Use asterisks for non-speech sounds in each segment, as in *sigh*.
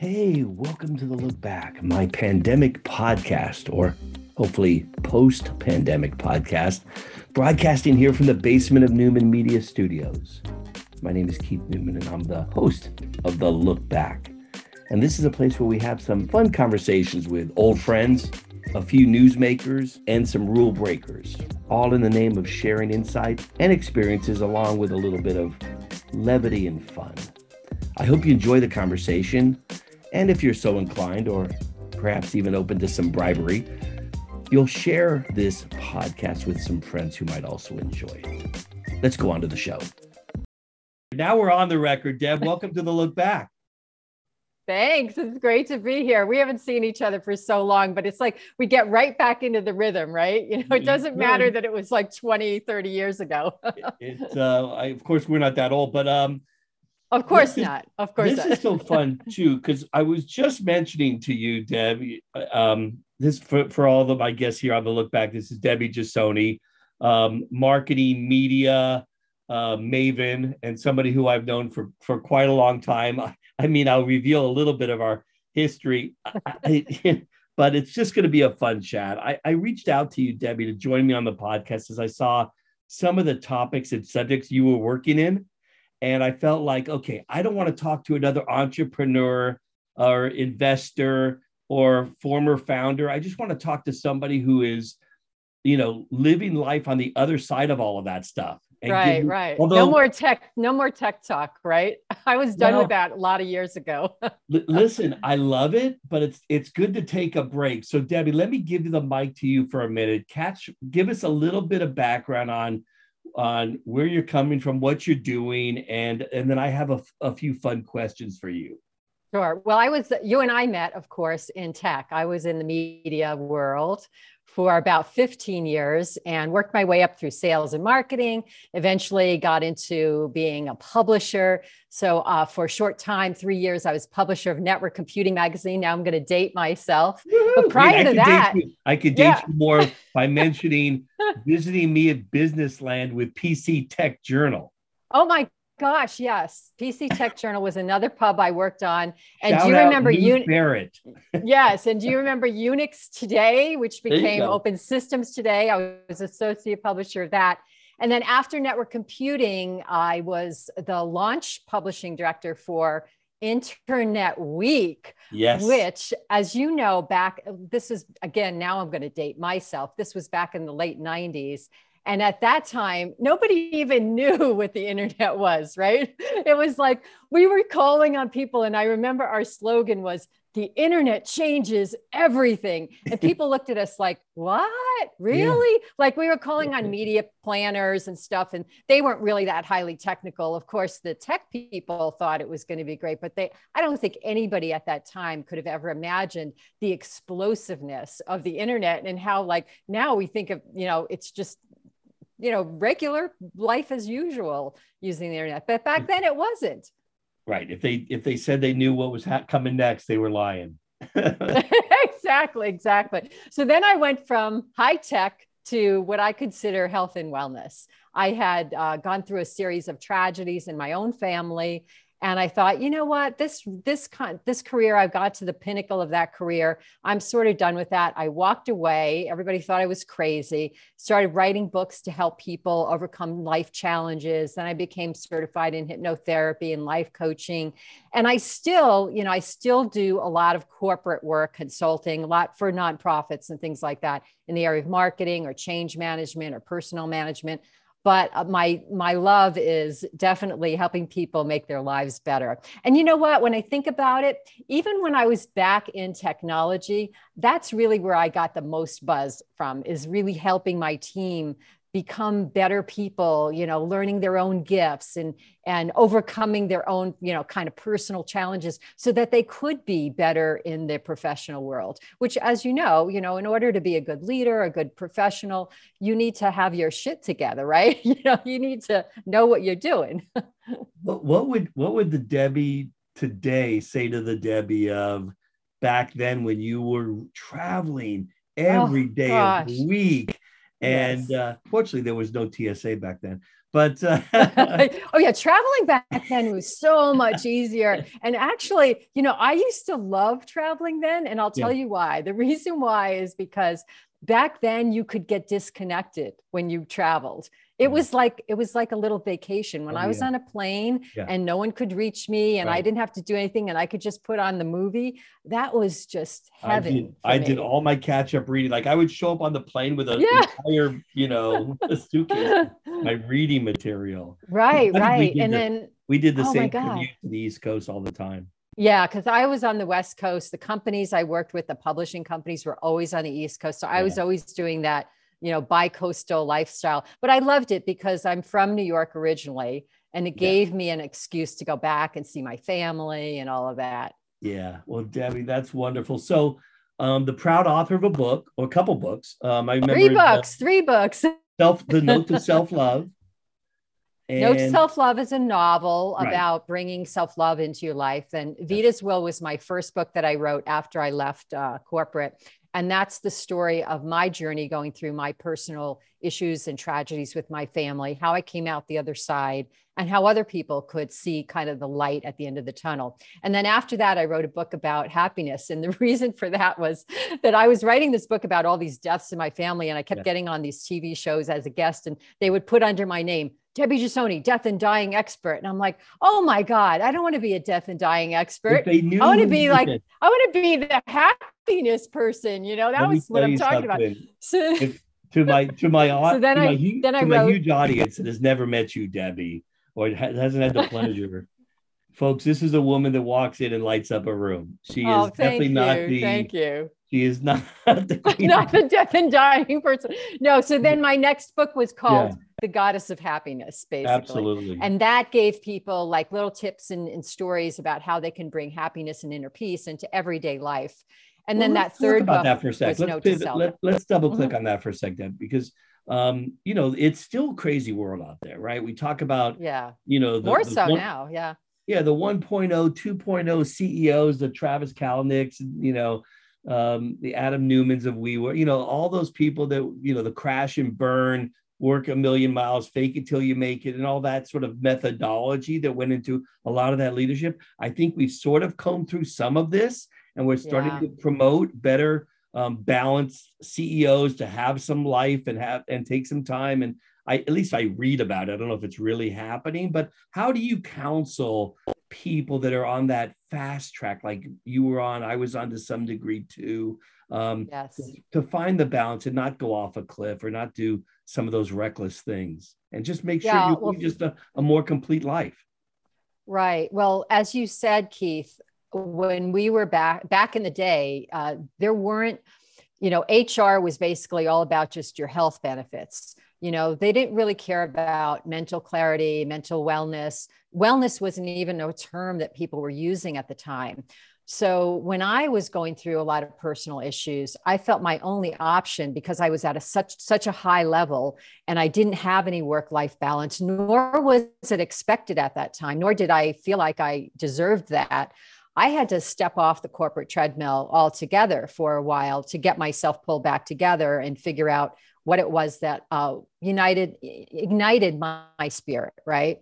Hey, welcome to the Look Back, my pandemic podcast, or hopefully post pandemic podcast, broadcasting here from the basement of Newman Media Studios. My name is Keith Newman, and I'm the host of the Look Back. And this is a place where we have some fun conversations with old friends, a few newsmakers, and some rule breakers, all in the name of sharing insights and experiences, along with a little bit of levity and fun. I hope you enjoy the conversation. And if you're so inclined, or perhaps even open to some bribery, you'll share this podcast with some friends who might also enjoy it. Let's go on to the show. Now we're on the record. Deb, *laughs* welcome to the Look Back. Thanks. It's great to be here. We haven't seen each other for so long, but it's like we get right back into the rhythm, right? You know, it doesn't matter that it was like 20, 30 years ago. it, uh, I, of course, we're not that old, but um, of course not. Of course not. this not. is so *laughs* fun too because I was just mentioning to you, Deb. Um, this for for all of my guests here on the look back. This is Debbie Gisonni, um, marketing media uh, maven, and somebody who I've known for for quite a long time. I, I mean, I'll reveal a little bit of our history, *laughs* I, *laughs* but it's just going to be a fun chat. I, I reached out to you, Debbie, to join me on the podcast as I saw some of the topics and subjects you were working in and I felt like, okay, I don't want to talk to another entrepreneur or investor or former founder. I just want to talk to somebody who is, you know, living life on the other side of all of that stuff. right, right. Although, no more tech, no more tech talk, right? *laughs* I was done well, with that a lot of years ago. *laughs* listen, I love it, but it's it's good to take a break. So Debbie, let me give you the mic to you for a minute. Catch, give us a little bit of background on on where you're coming from, what you're doing, and and then I have a, a few fun questions for you. Sure. Well, I was you and I met, of course, in tech. I was in the media world for about 15 years and worked my way up through sales and marketing. Eventually, got into being a publisher. So, uh, for a short time, three years, I was publisher of Network Computing Magazine. Now I'm going to date myself. Woo-hoo! But prior I to that, you, I could date yeah. you more *laughs* by mentioning visiting me at Businessland with PC Tech Journal. Oh my gosh, yes. PC Tech Journal was another pub I worked on. And Shout do you remember Unix? Barrett? *laughs* yes. And do you remember Unix Today, which became Open Systems Today? I was associate publisher of that. And then after network computing, I was the launch publishing director for Internet Week. Yes. Which, as you know, back, this is again, now I'm going to date myself. This was back in the late 90s. And at that time, nobody even *laughs* knew what the internet was, right? It was like we were calling on people. And I remember our slogan was, the internet changes everything. And *laughs* people looked at us like, what? Really? Yeah. Like we were calling on media planners and stuff, and they weren't really that highly technical. Of course, the tech people thought it was going to be great, but they, I don't think anybody at that time could have ever imagined the explosiveness of the internet and how, like, now we think of, you know, it's just you know, regular life as usual using the internet. But back then it wasn't. Right. If they if they said they knew what was ha- coming next, they were lying. *laughs* *laughs* exactly, exactly. So then I went from high tech to what I consider health and wellness. I had uh, gone through a series of tragedies in my own family and i thought you know what? This this con- this career i've got to the pinnacle of that career. I'm sort of done with that. I walked away. Everybody thought i was crazy. Started writing books to help people overcome life challenges. Then i became certified in hypnotherapy and life coaching. And i still you know i still do a lot of corporate work consulting a lot for nonprofits and things like that in the area of marketing or change management or personal management but uh, my my love is definitely helping people make their lives better. And you know what? When i think about it even when i was back in technology that's really where i got the most buzz from is really helping my team become better people you know learning their own gifts and and overcoming their own you know kind of personal challenges so that they could be better in the professional world which as you know you know in order to be a good leader a good professional you need to have your shit together right? *laughs* You know you need to know what you're doing. *laughs* What, what would what would the debbie today say to the debbie of back then when you were traveling oh, every oh, day of the week and yes. uh, fortunately, there was no TSA back then. But uh, *laughs* oh yeah, traveling back *laughs* then was so much easier. And actually, you know, I used to love traveling then, and I'll tell yeah. you why. The reason why is because back then you could get disconnected when you traveled it mm-hmm. was like it was like a little vacation when oh, i was yeah. on a plane yeah. and no one could reach me and right. i didn't have to do anything and i could just put on the movie that was just heaven i did, I did all my catch up reading like i would show up on the plane with an yeah. entire you know *laughs* suitcase my reading material right *laughs* right and the, then we did the oh same commute to the east coast all the time yeah, because I was on the West Coast. The companies I worked with, the publishing companies, were always on the East Coast. So I was always doing that, you know, bi-coastal lifestyle. But I loved it because I'm from New York originally, and it gave yeah. me an excuse to go back and see my family and all of that. Yeah. Well, Debbie, that's wonderful. So um, the proud author of a book or a couple books. Um, I remember three books, three books. *laughs* Self, the note to self-love. And, Note to Self Love is a novel right. about bringing self love into your life. And Vita's Will was my first book that I wrote after I left uh, corporate. And that's the story of my journey going through my personal issues and tragedies with my family, how I came out the other side, and how other people could see kind of the light at the end of the tunnel. And then after that, I wrote a book about happiness. And the *laughs* reason for that was that I was writing this book about all these deaths in my family, and I kept yeah. getting on these TV shows as a guest, and they would put under my name, Debbie Gisonni, death and dying expert. And I'm like, oh my God, I don't want to be a death and dying expert. I want to be like, it. I want to be the happiness person. You know, that Let was what I'm talking about. So, *laughs* if, to my to my so then I my, then I wrote, my huge audience that has never met you, Debbie, or hasn't had the *laughs* pleasure. Folks, this is a woman that walks in and lights up a room. She oh, is definitely you. not the thank you. She is not *laughs* the not the death and dying person. No. So then my next book was called yeah. The Goddess of Happiness, basically. Absolutely. And that gave people like little tips and, and stories about how they can bring happiness and inner peace into everyday life. And well, then that third about that for a sec. Let's, pivot, let, us double click mm-hmm. on that for a second because um, you know, it's still crazy world out there, right? We talk about, yeah, you know, the, more the so one, now, yeah, yeah, the 1.0, 2.0 CEOs, the Travis Kalanick's, you know, um, the Adam Newmans of WeWork, you know, all those people that, you know, the crash and burn, work a million miles, fake it till you make it, and all that sort of methodology that went into a lot of that leadership. I think we've sort of combed through some of this and we're starting yeah. to promote better um, balanced CEOs to have some life and have and take some time. And I at least I read about it. I don't know if it's really happening, but how do you counsel people that are on that fast track like you were on i was on to some degree too um, yes. to, to find the balance and not go off a cliff or not do some of those reckless things and just make sure yeah, you well, just a, a more complete life. Right. Well as you said keith when we were back back in the day uh, there weren't you know hr was basically all about just your health benefits you know they didn't really care about mental clarity mental wellness. Wellness wasn't even a term that people were using at the time. So when i was going through a lot of personal issues i felt my only option because i was at a such such a high level and i didn't have any work life balance nor was it expected at that time nor did i feel like i deserved that. I had to step off the corporate treadmill altogether for a while to get myself pulled back together and figure out what it was that uh, united ignited my, my spirit right?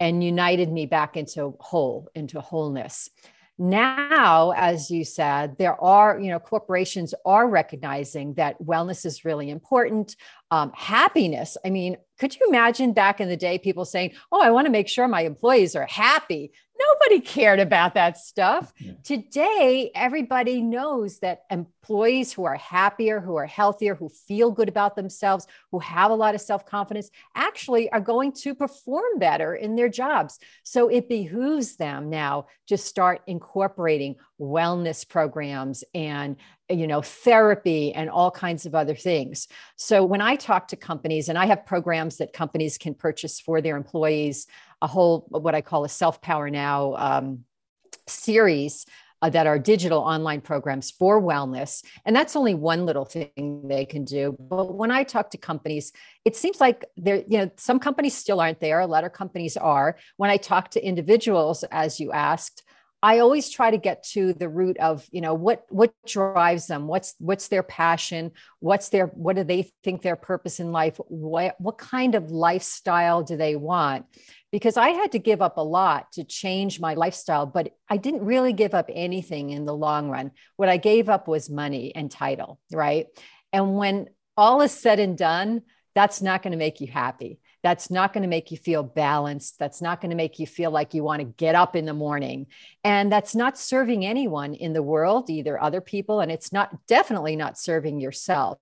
And united me back into whole into wholeness. Now as you said there are you know corporations are recognizing that wellness is really important um, happiness. I mean could you imagine back in the day people saying oh i want to make sure my employees are happy nobody cared about that stuff. Yeah. Today, everybody knows that employees who are happier, who are healthier, who feel good about themselves, who have a lot of self confidence, actually are going to perform better in their jobs. So it behooves them now to start incorporating wellness programs and you know therapy and all kinds of other things so when i talk to companies and i have programs that companies can purchase for their employees a whole what I call a self power now um, series uh, that are digital online programs for wellness. And that's only one little thing they can do. But when I talk to companies, it seems like there, you know, some companies still aren't there. A lot of companies are. When I talk to individuals, as you asked, I always try to get to the root of, you know, what what drives them, what's what's their passion, what's their what do they think their purpose in life, what what kind of lifestyle do they want? Because I had to give up a lot to change my lifestyle, but I didn't really give up anything in the long run. What I gave up was money and title, right? And when all is said and done, that's not going to make you happy that's not going to make you feel balanced. That's not going to make you feel like you want to get up in the morning. And that's not serving anyone in the world, either other people, and it's not definitely not serving yourself.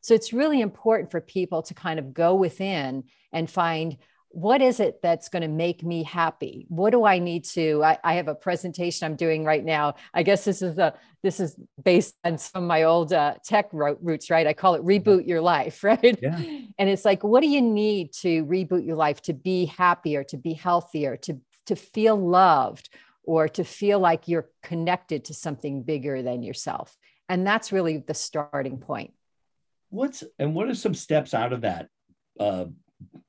So it's really important for people to kind of go within and find what is it that's going to make me happy? What do i need to I, I, have a presentation i'm doing right now. I guess this is a this is based on some of my old uh, tech roots right? I call it reboot your life *laughs* right? Yeah. and it's like what do you need to reboot your life to be happier to be healthier to to feel loved or to feel like you're connected to something bigger than yourself? And that's really the starting point. What's and what are some steps out of that uh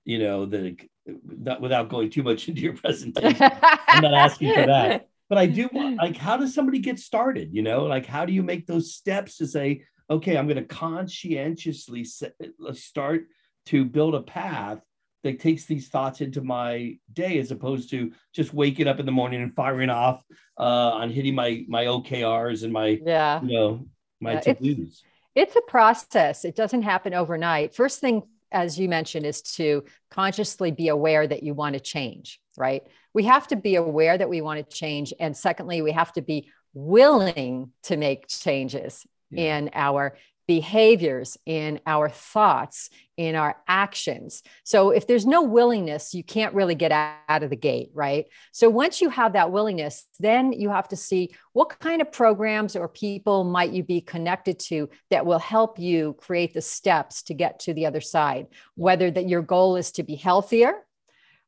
you know the not without going too much *laughs* into your presentation. I'm not asking for that. *laughs* But I do want like how does somebody get started? You know, like how do you make those steps to say, okay, I'm going to conscientiously set, start to build a path that takes these thoughts into my day as opposed to just waking up in the morning and firing off uh, on hitting my my OKRs and my yeah you know my yeah, to-dos. It's, it's a process. It doesn't happen overnight. First thing as you mentioned, is to consciously be aware that you want to change, right? We have to be aware that we want to change. And secondly, we have to be willing to make changes yeah. in our behaviors, in our thoughts, in our actions. So if there's no willingness, you can't really get out of the gate, right? So once you have that willingness, then you have to see what kind of programs or people might you be connected to that will help you create the steps to get to the other side, whether that your goal is to be healthier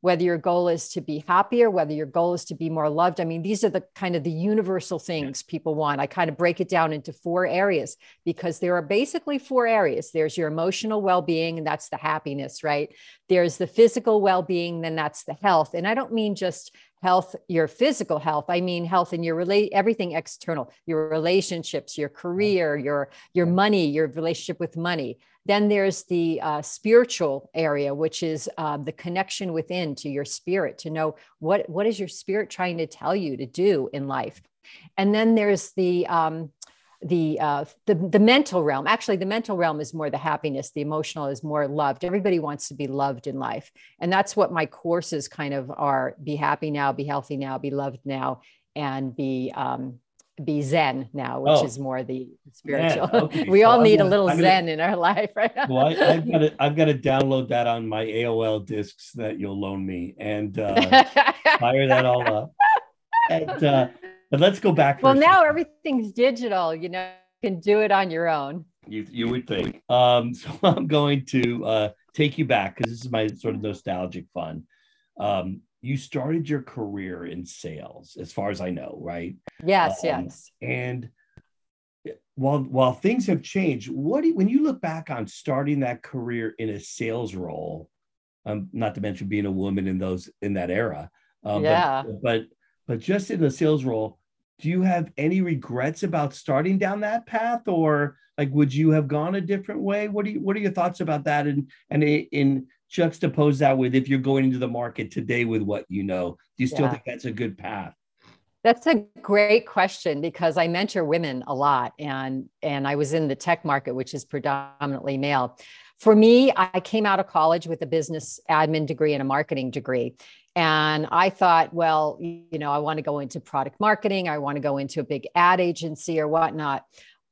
whether your goal is to be happier, whether your goal is to be more loved. I mean, these are the kind of the universal things people want. I kind of break it down into four areas because there are basically four areas. There's your emotional well-being, and that's the happiness, right? There's the physical well-being, then that's the health. And I don't mean just health your physical health i mean health in your relate everything external your relationships your career your your money your relationship with money. Then there's the uh, spiritual area which is uh, the connection within to your spirit to know what what is your spirit trying to tell you to do in life. And then there's the um, the uh, the the mental realm. Actually, the mental realm is more the happiness. The emotional is more loved. Everybody wants to be loved in life, and that's what my courses kind of are: be happy now, be healthy now, be loved now, and be um, be zen now, which oh, is more the spiritual. Okay. *laughs* we all need gonna, a little gonna, zen in our *laughs* life, right? well, I, have got to I've got to download that on my AOL discs that you'll loan me and uh, *laughs* fire that all up. And uh, but let's go back. Well, now everything's digital. You know, you can do it on your own. You you would think. Um, *laughs* so I'm going to uh, take you back because this is my sort of nostalgic fun. Um, you started your career in sales, as far as I know, right? Yes, um, yes. And while while things have changed, what do you, when you look back on starting that career in a sales role, um, not to mention being a woman in those in that era, um, yeah. But, but but just in the sales role, do you have any regrets about starting down that path or like would you have gone a different way what do you what are your thoughts about that and and in juxtapose that with if you're going into the market today with what you know do you still yeah. think that's a good path that's a great question because I mentor women a lot and and I was in the tech market which is predominantly male. For me, I came out of college with a business admin degree and a marketing degree. And I thought, well, you know, I want to go into product marketing, I want to go into a big ad agency or whatnot.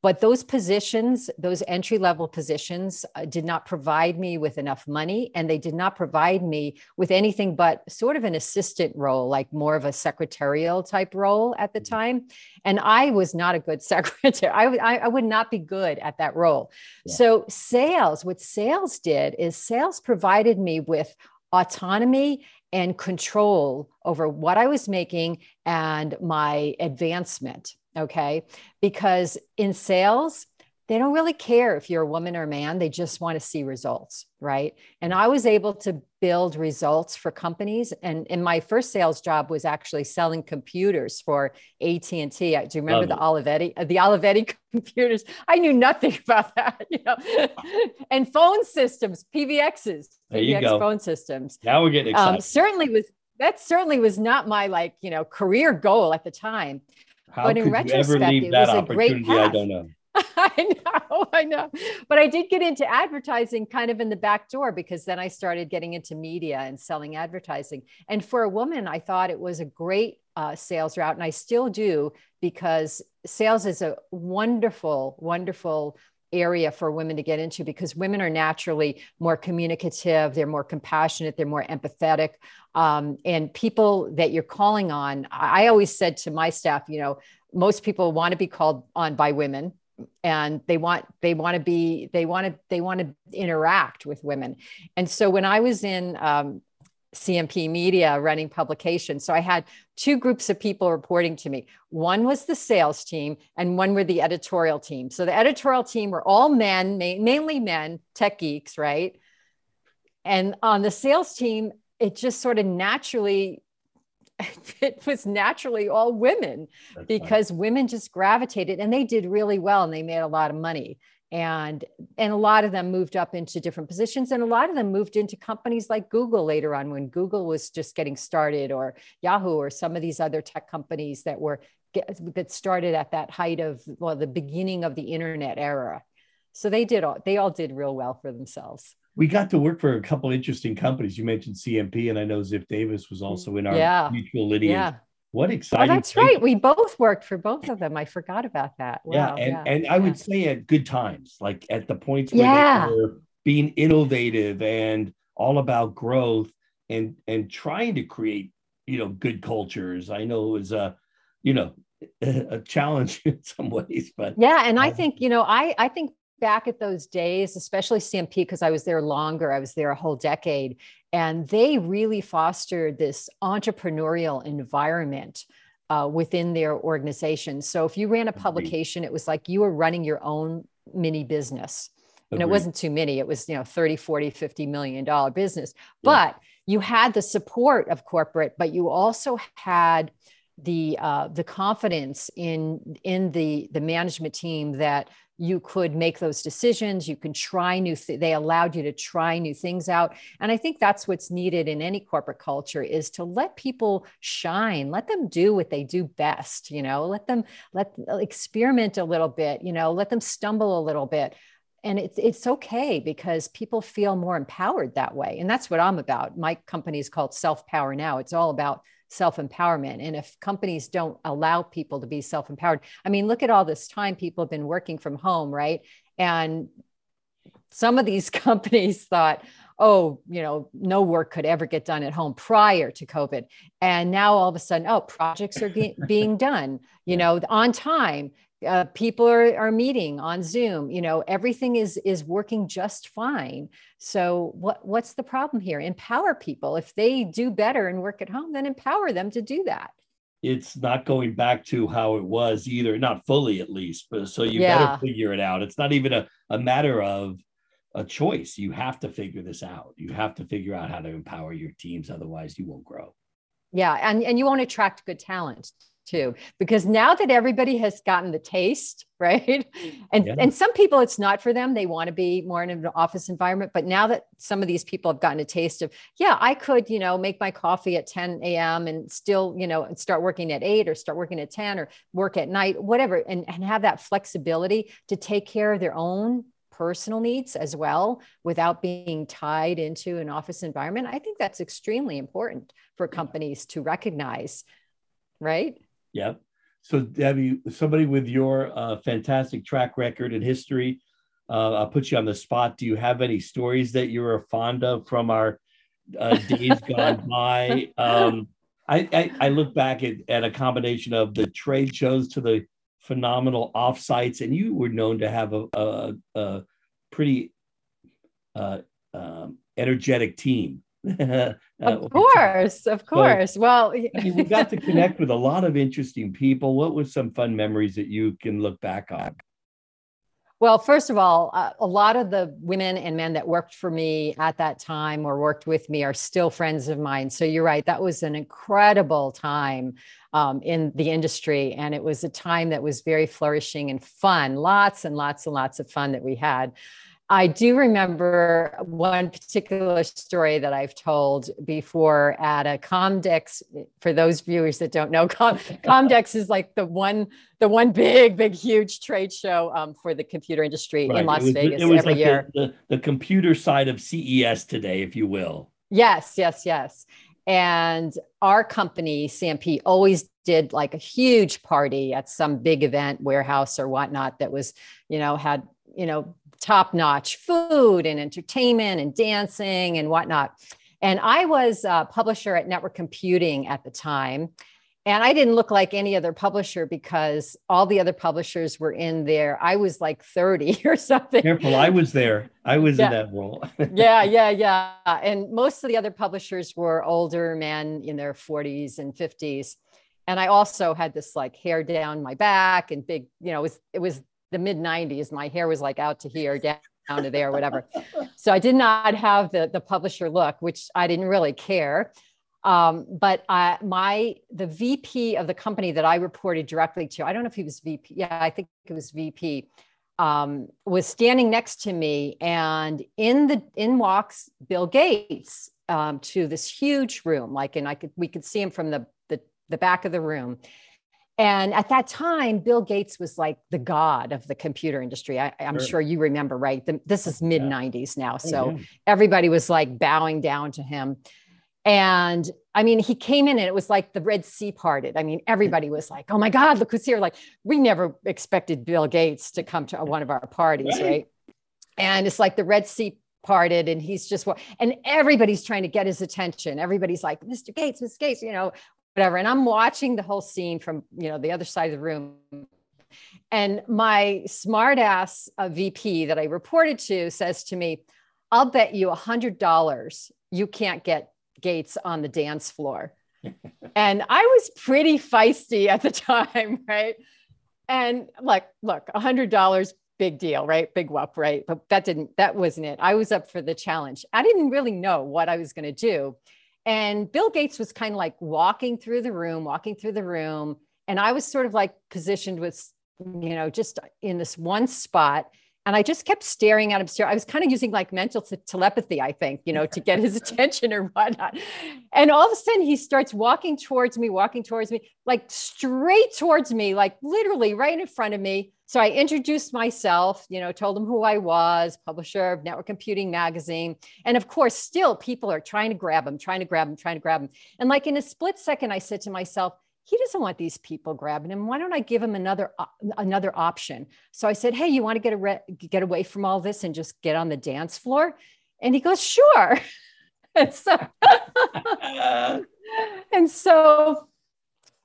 But those positions, those entry level positions, uh, did not provide me with enough money and they did not provide me with anything but sort of an assistant role, like more of a secretarial type role at the mm-hmm. time. And I was not a good *laughs* secretary. I, I, I would not be good at that role. Yeah. So, sales, what sales did is sales provided me with autonomy and control over what I was making and my advancement. Okay. Because in sales, they don't really care if you're a woman or a man they just want to see results right? And i was able to build results for companies and in my first sales job was actually selling computers for AT&T do you remember Love the Olivetti uh, the Olivetti *laughs* computers? I knew nothing *laughs* about that you know? *laughs* And phone systems PBXs there you go. phone systems. Now we're getting um, excited. um, certainly was that certainly was not my like you know career goal at the time. How but in retrospect, it was a great path. I don't know. *laughs* I know, I know. But I did get into advertising kind of in the back door because then I started getting into media and selling advertising. And for a woman, I thought it was a great uh, sales route. And I still do because sales is a wonderful, wonderful area for women to get into because women are naturally more communicative, they're more compassionate, they're more empathetic. Um, and people that you're calling on, I always said to my staff, you know, most people want to be called on by women and they want they want to be they want to they want to interact with women. And so when i was in um, cmp media running publications so i had two groups of people reporting to me. One was the sales team and one were the editorial team. So the editorial team were all men mainly men tech geeks right? And on the sales team it just sort of naturally *laughs* it was naturally all women That's because women just gravitated and they did really well and they made a lot of money. And and a lot of them moved up into different positions and a lot of them moved into companies like google later on when google was just getting started or yahoo or some of these other tech companies that were that started at that height of well the beginning of the internet era. So they did all they all did real well for themselves we got to work for a couple interesting companies. You mentioned CMP, and I know Ziff Davis was mm, also in our yeah. mutual lineage. Yeah. What oh, exciting! Oh, that's right. We both worked for both of them. I forgot about that. Wow. Yeah, and yeah. and I would say at good times, like at the points where yeah. they were being innovative and all about growth and and trying to create you know good cultures. I know it was a you know *laughs* a challenge *laughs* in some ways, but yeah, and I think you know I I think back at those days, especially CMP, because I was there longer, I was there a whole decade, and they really fostered this entrepreneurial environment uh, within their organization. So if you ran a publication, it was like you were running your own mini business. And it wasn't too many, it was, you know, 30, 40, 50 million dollar business. Yeah. But you had the support of corporate, but you also had the uh, the confidence in in the the management team that you could make those decisions you can try new th- they allowed you to try new things out. And i think that's what's needed in any corporate culture is to let people shine let them do what they do best you know let them let uh, experiment a little bit you know let them stumble a little bit. And it's it's okay because people feel more empowered that way. And that's what i'm about. My company is called self power now. It's all about self empowerment. And if companies don't allow people to be self empowered, I mean, look at all this time people have been working from home, right? And some of these *laughs* companies thought, oh, you know, no work could ever get done at home prior to COVID. And now all of a sudden, oh, projects are *laughs* ge- being done, you know, on time uh, people are, are meeting on zoom you know everything is is working just fine. So what what's the problem here? Empower people. If they do better and work at home then empower them to do that. It's not going back to how it was either not fully at least but so you yeah. better figure it out. It's not even a, a matter of a choice. You have to figure this out. You have to figure out how to empower your teams otherwise you won't grow. Yeah and and you won't attract good talent too because now that everybody has gotten the taste *laughs* right? And yeah. and some people it's not for them they want to be more in an office environment but now that some of these people have gotten a taste of yeah i could you know make my coffee at 10 a.m and still you know start working at 8 or start working at 10 or work at night whatever and, and have that flexibility to take care of their own personal needs as well without being tied into an office environment i think that's extremely important for companies to recognize right Yep. So, Debbie, somebody with your uh, fantastic track record and history, uh, I'll put you on the spot. Do you have any stories that you were fond of from our uh, days gone *laughs* by? Um, I, I, I, look back at, at a combination of the trade shows to the phenomenal offsites, and you were known to have a, a, a pretty uh, um, energetic team. *laughs* of course, of course. So, well, I mean, we got to connect with a lot of interesting people. What were some fun memories that you can look back on? Well, first of all, uh, a lot of the women and men that worked for me at that time or worked with me are still friends of mine. So you're right. That was an incredible time um, in the industry. And it was a time that was very flourishing and fun, lots and lots and lots of fun that we had. I do remember one particular story that I've told before at a Comdex. For those viewers that don't know, *laughs* Com- Comdex is like the one, the one big, big, huge trade show um, for the computer industry right. in Las was, Vegas every like year. The, the, the computer side of CES today, if you will. Yes, yes, yes. And our company, CMP, always did like a huge party at some big event, warehouse or whatnot that was, you know, had, you know, top notch food and entertainment and dancing and whatnot. And I was a publisher at Network Computing at the time. And I didn't look like any other publisher because all the other publishers were in there. I was like 30 *laughs* or something. Careful, I was there. I was yeah. in that role. *laughs* yeah, yeah, yeah. And most of the other publishers were older men in their 40s and 50s. And I also had this like hair down my back and big, you know, it was it was the mid 90s. My hair was like out to here, down, down to there, whatever. so I did not have the, the publisher look, which I didn't really care. Um, but I, my the VP of the company that I reported directly to, I don't know if he was VP. Yeah, I think it was VP. Um, was standing next to me, and in the in walks Bill Gates um, to this huge room, like, and I could we could see him from the the, the back of the room, and at that time, Bill Gates was like the god of the computer industry. I, am sure. sure. you remember, right? The, this is mid 90s now. Oh, so yeah. everybody was like bowing down to him. And I mean, he came in and it was like the Red Sea parted. I mean, everybody was like, oh my God, look who's here. Like, we never expected Bill Gates to come to one of our parties, right? right? And it's like the Red Sea parted and he's just and everybody's trying to get his attention everybody's like mr gates mr gates you know whatever. And I'm watching the whole scene from, you know, the other side of the room. And my smartass uh, VP that I reported to says to me, I'll bet you a hundred dollars you can't get Gates on the dance floor. *laughs* and I was pretty feisty at the *laughs* time, right? And like, look, a hundred dollars, big deal, right? Big whoop, right? But that didn't, that wasn't it. I was up for the challenge. I didn't really know what I was going to do. And Bill Gates was kind of like walking through the room, walking through the room. And I was sort of like positioned with, you know, just in this one spot. And I just kept staring at him. I was kind of using like mental t- telepathy, I think, you know, to get his *laughs* attention or whatnot. And all of a sudden he starts walking towards me, walking towards me, like straight towards me, like literally right in front of me. So I introduced myself, you know, told them who I was, publisher of Network Computing Magazine. And of course, still people are trying to grab him, trying to grab him, trying to grab him. And like in a split second, I said to myself, he doesn't want these people grabbing him. Why don't I give him another another option? So I said, "Hey, you want to get a re- get away from all this and just get on the dance floor?" And he goes, "Sure." *laughs* and so, *laughs* and so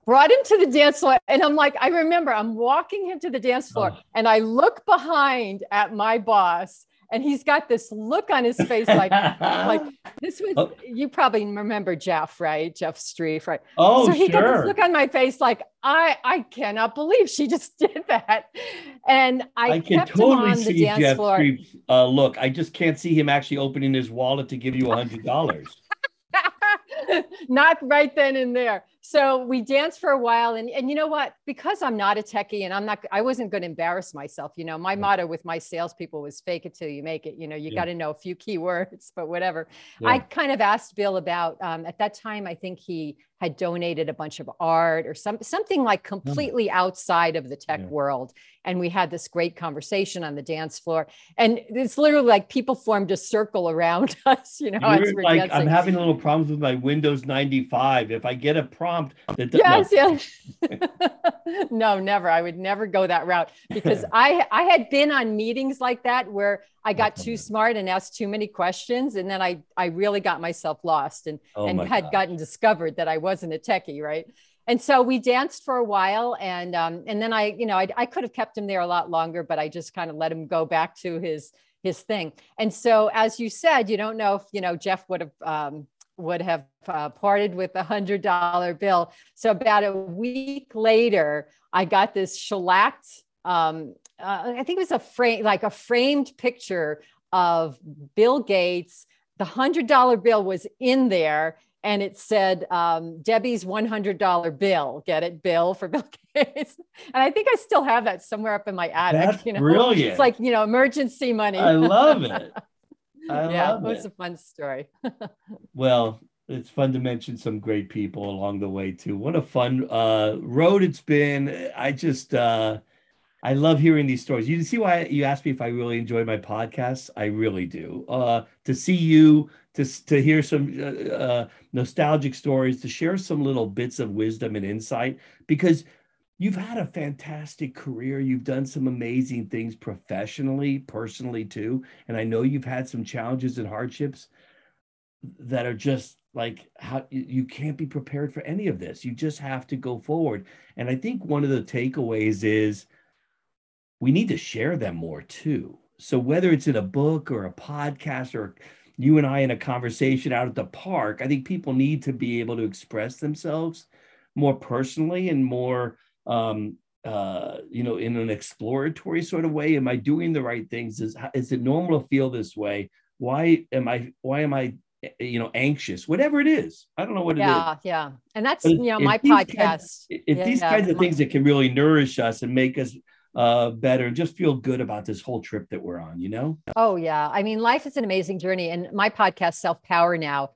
brought him to the dance floor. And I'm like, I remember I'm walking him to the dance floor oh. and I look behind at my boss and he's got this look on his face like like *laughs* this was oh. you probably remember Jeff, right? Jeff Streef, right? Oh, so he sure. got this look on my face like I I cannot believe she just *laughs* did that. And I, I can totally see Jeff floor. Uh, look. I just can't see him actually opening his wallet to give you a hundred dollars. *laughs* Not right then and there so we danced for a while and, and you know what because i'm not a techie and i'm not i wasn't going to embarrass myself you know my motto with my salespeople was fake it till you make it you know you yeah. got to know a few keywords but whatever yeah. i kind of asked bill about um, at that time i think he had donated a bunch of art or some, something like hmm. completely outside of the tech yeah. world. And we had this great conversation on the dance floor. And it's literally like people formed a circle around *laughs* us, you know. like. I'm having a little problems with my Windows 95. If I get a prompt that yes, no. yes. *laughs* no, never. I would never go that route because I I had been on meetings like that where I oh, got too smart and asked too many questions. And then I, I really got myself lost and, oh and had God. gotten discovered that I wasn't a techie, right? And so we danced for a while. And, um, and then I, you know, I, I could have kept him there a lot longer, but I just kind of let him go back to his, his thing. And so, as you said, you don't know if, you know, Jeff would have, um, would have uh, parted with a hundred dollar bill. So about a week later, I got this shellacked um, uh, I think it was a frame, like a framed picture of Bill Gates. The hundred dollar bill was in there, and it said um, Debbie's one hundred dollar bill. Get it, Bill for *laughs* Bill Gates. And I think I still have that somewhere up in my attic. That's *laughs* you know, brilliant. It's like you know, emergency money. I love it. *laughs* I yeah, love it was a fun story. Well, it's fun to mention some great people along the way too. What a fun uh, road it's been. I just uh, I love hearing these stories. You see why you asked me if I really enjoy my podcasts? I really do. Uh, to see you, to to hear some uh, uh, nostalgic stories, to share some little bits of wisdom and insight, because you've had a fantastic career. You've done some amazing things professionally, personally too, and I know you've had some challenges and hardships that are just like how you you can't be prepared for any of this. You just have to go forward. And I think one of the takeaways is we need to share them more too. So whether it's in a book or a podcast or you and I in a conversation out at the park, I think people need to be able to express themselves more personally and more um uh you know in an exploratory sort of way. Am i doing the right things? Is is it normal to feel this way? Why am i why am i eh, you know anxious? Whatever it is. I don't know what it is. Yeah, yeah, and that's But you know my podcast. kinds- if these Yeah, kinds of my- things that can really nourish us and make us uh better and just feel good about this whole trip that we're on you know Oh yeah. I mean, life is an amazing journey. And my podcast, Self Power Now,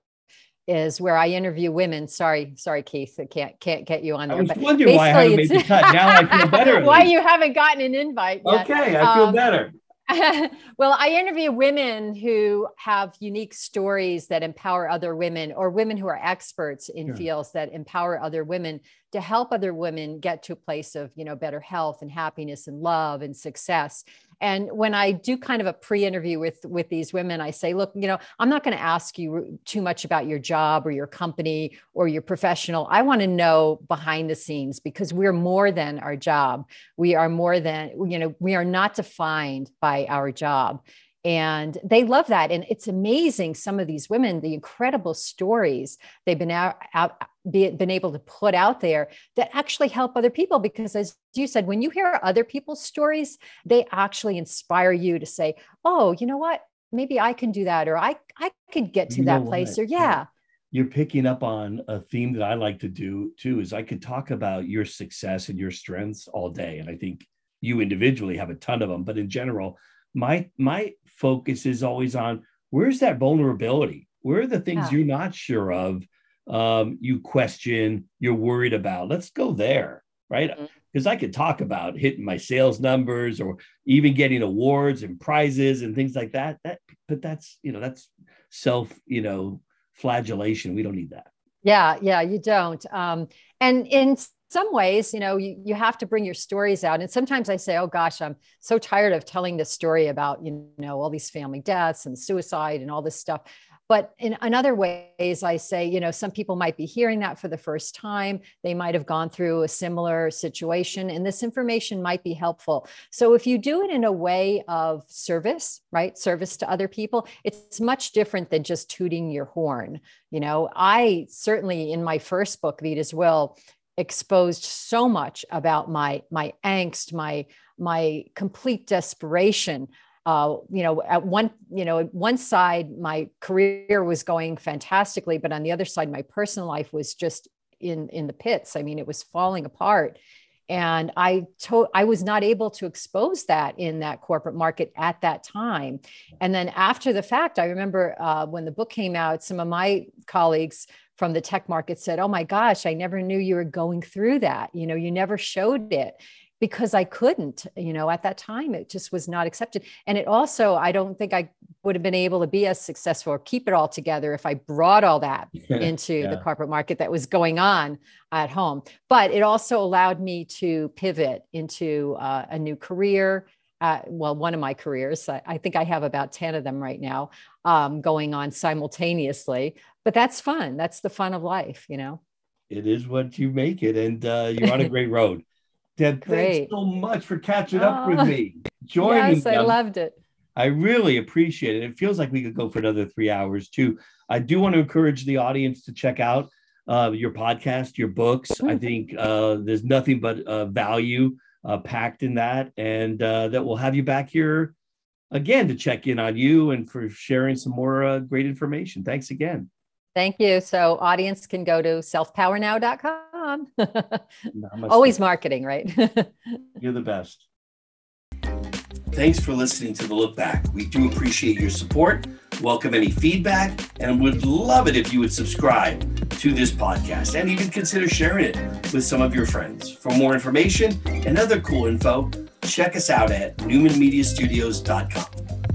is where I interview women. Sorry, sorry, Keith. I can't can't get you on i there. was but wondering why i haven't made the cut now i feel *laughs* better why you haven't gotten an invite yet. okay i feel Um, better *laughs* well, I interview women who have unique stories that empower other women, or women who are experts in Sure. fields that empower other women to help other women get to a place of, you know, better health and happiness and love and success. And when I do kind of a pre-interview with with these women, I say, look, you know, I'm not going to ask you too much about your job or your company or your professional. I want to know behind the scenes because we're more than our job we are more than you know we are not defined by our job and they love that. And it's amazing some of these women the incredible stories they've been out, out be, been able to put out there that actually help other people. Because as you said when you hear other people's stories they actually inspire you to say oh you know what? Maybe i can do that or i i could get to You that place or yeah. you're picking up on a theme that I like to do too is I could talk about your success and your strengths all day. And I think you individually have a ton of them but in general my my focus is always on where's that vulnerability where are the things Yeah. you're not sure of um, you question you're worried about let's go there right because I could talk about hitting my sales numbers or even getting awards and prizes and things like that that but that's you know that's self you know flagellation. We don't need that. Yeah, yeah, you don't. Um, and in some ways, you know, you, you have to bring your stories out. And sometimes I say, oh gosh, I'm so tired of telling this story about, you know, all these family deaths and suicide and all this stuff. But in, in other ways, I say, you know, some people might be hearing that for the first time. They might have gone through a similar situation, and this information might be helpful. So if you do it in a way of service, right? Service to other people, it's much different than just tooting your horn. You know, I certainly in my first book, Vita's Will, exposed so much about my my angst, my my complete desperation uh, you know, at one, you know, one side, my career was going fantastically, but on the other side, my personal life was just in in the pits. I mean, it was falling apart, and I to- I was not able to expose that in that corporate market at that time. And then after the fact, I remember uh, when the book came out, some of my colleagues from the tech market said, "Oh my gosh, I never knew you were going through that. You know, you never showed it." because I couldn't, you know, at that time, it just was not accepted. And it also, I don't think I would have been able to be as successful or keep it all together if I brought all that *laughs* into Yeah. the corporate market that was going on at home. But it also allowed me to pivot into uh, a new career. Uh, well, one of my careers, I, I think I have about 10 of them right now um, going on simultaneously, but that's fun. That's the fun of life, you know? It is what you make it, and uh, you're on a great road. *laughs* Deb, Great. thanks so much for catching up Oh, with me. Joining yes, I loved it. I really appreciate it. It feels like we could go for another three hours too. I do want to encourage the audience to check out uh, your podcast, your books. I Mhm. think uh, there's nothing but uh, value uh, packed in that, and uh, that we'll have you back here again to check in on you and for sharing some more uh, great information. Thanks again. Thank you. So audience can go to selfpowernow.com. *laughs* Always marketing, right? *laughs* You're the best. Thanks for listening to the Look Back. We do appreciate your support, welcome any feedback, and would love it if you would subscribe to this podcast and even consider sharing it with some of your friends. For more information and other cool info, check us out at newmanmediastudios.com.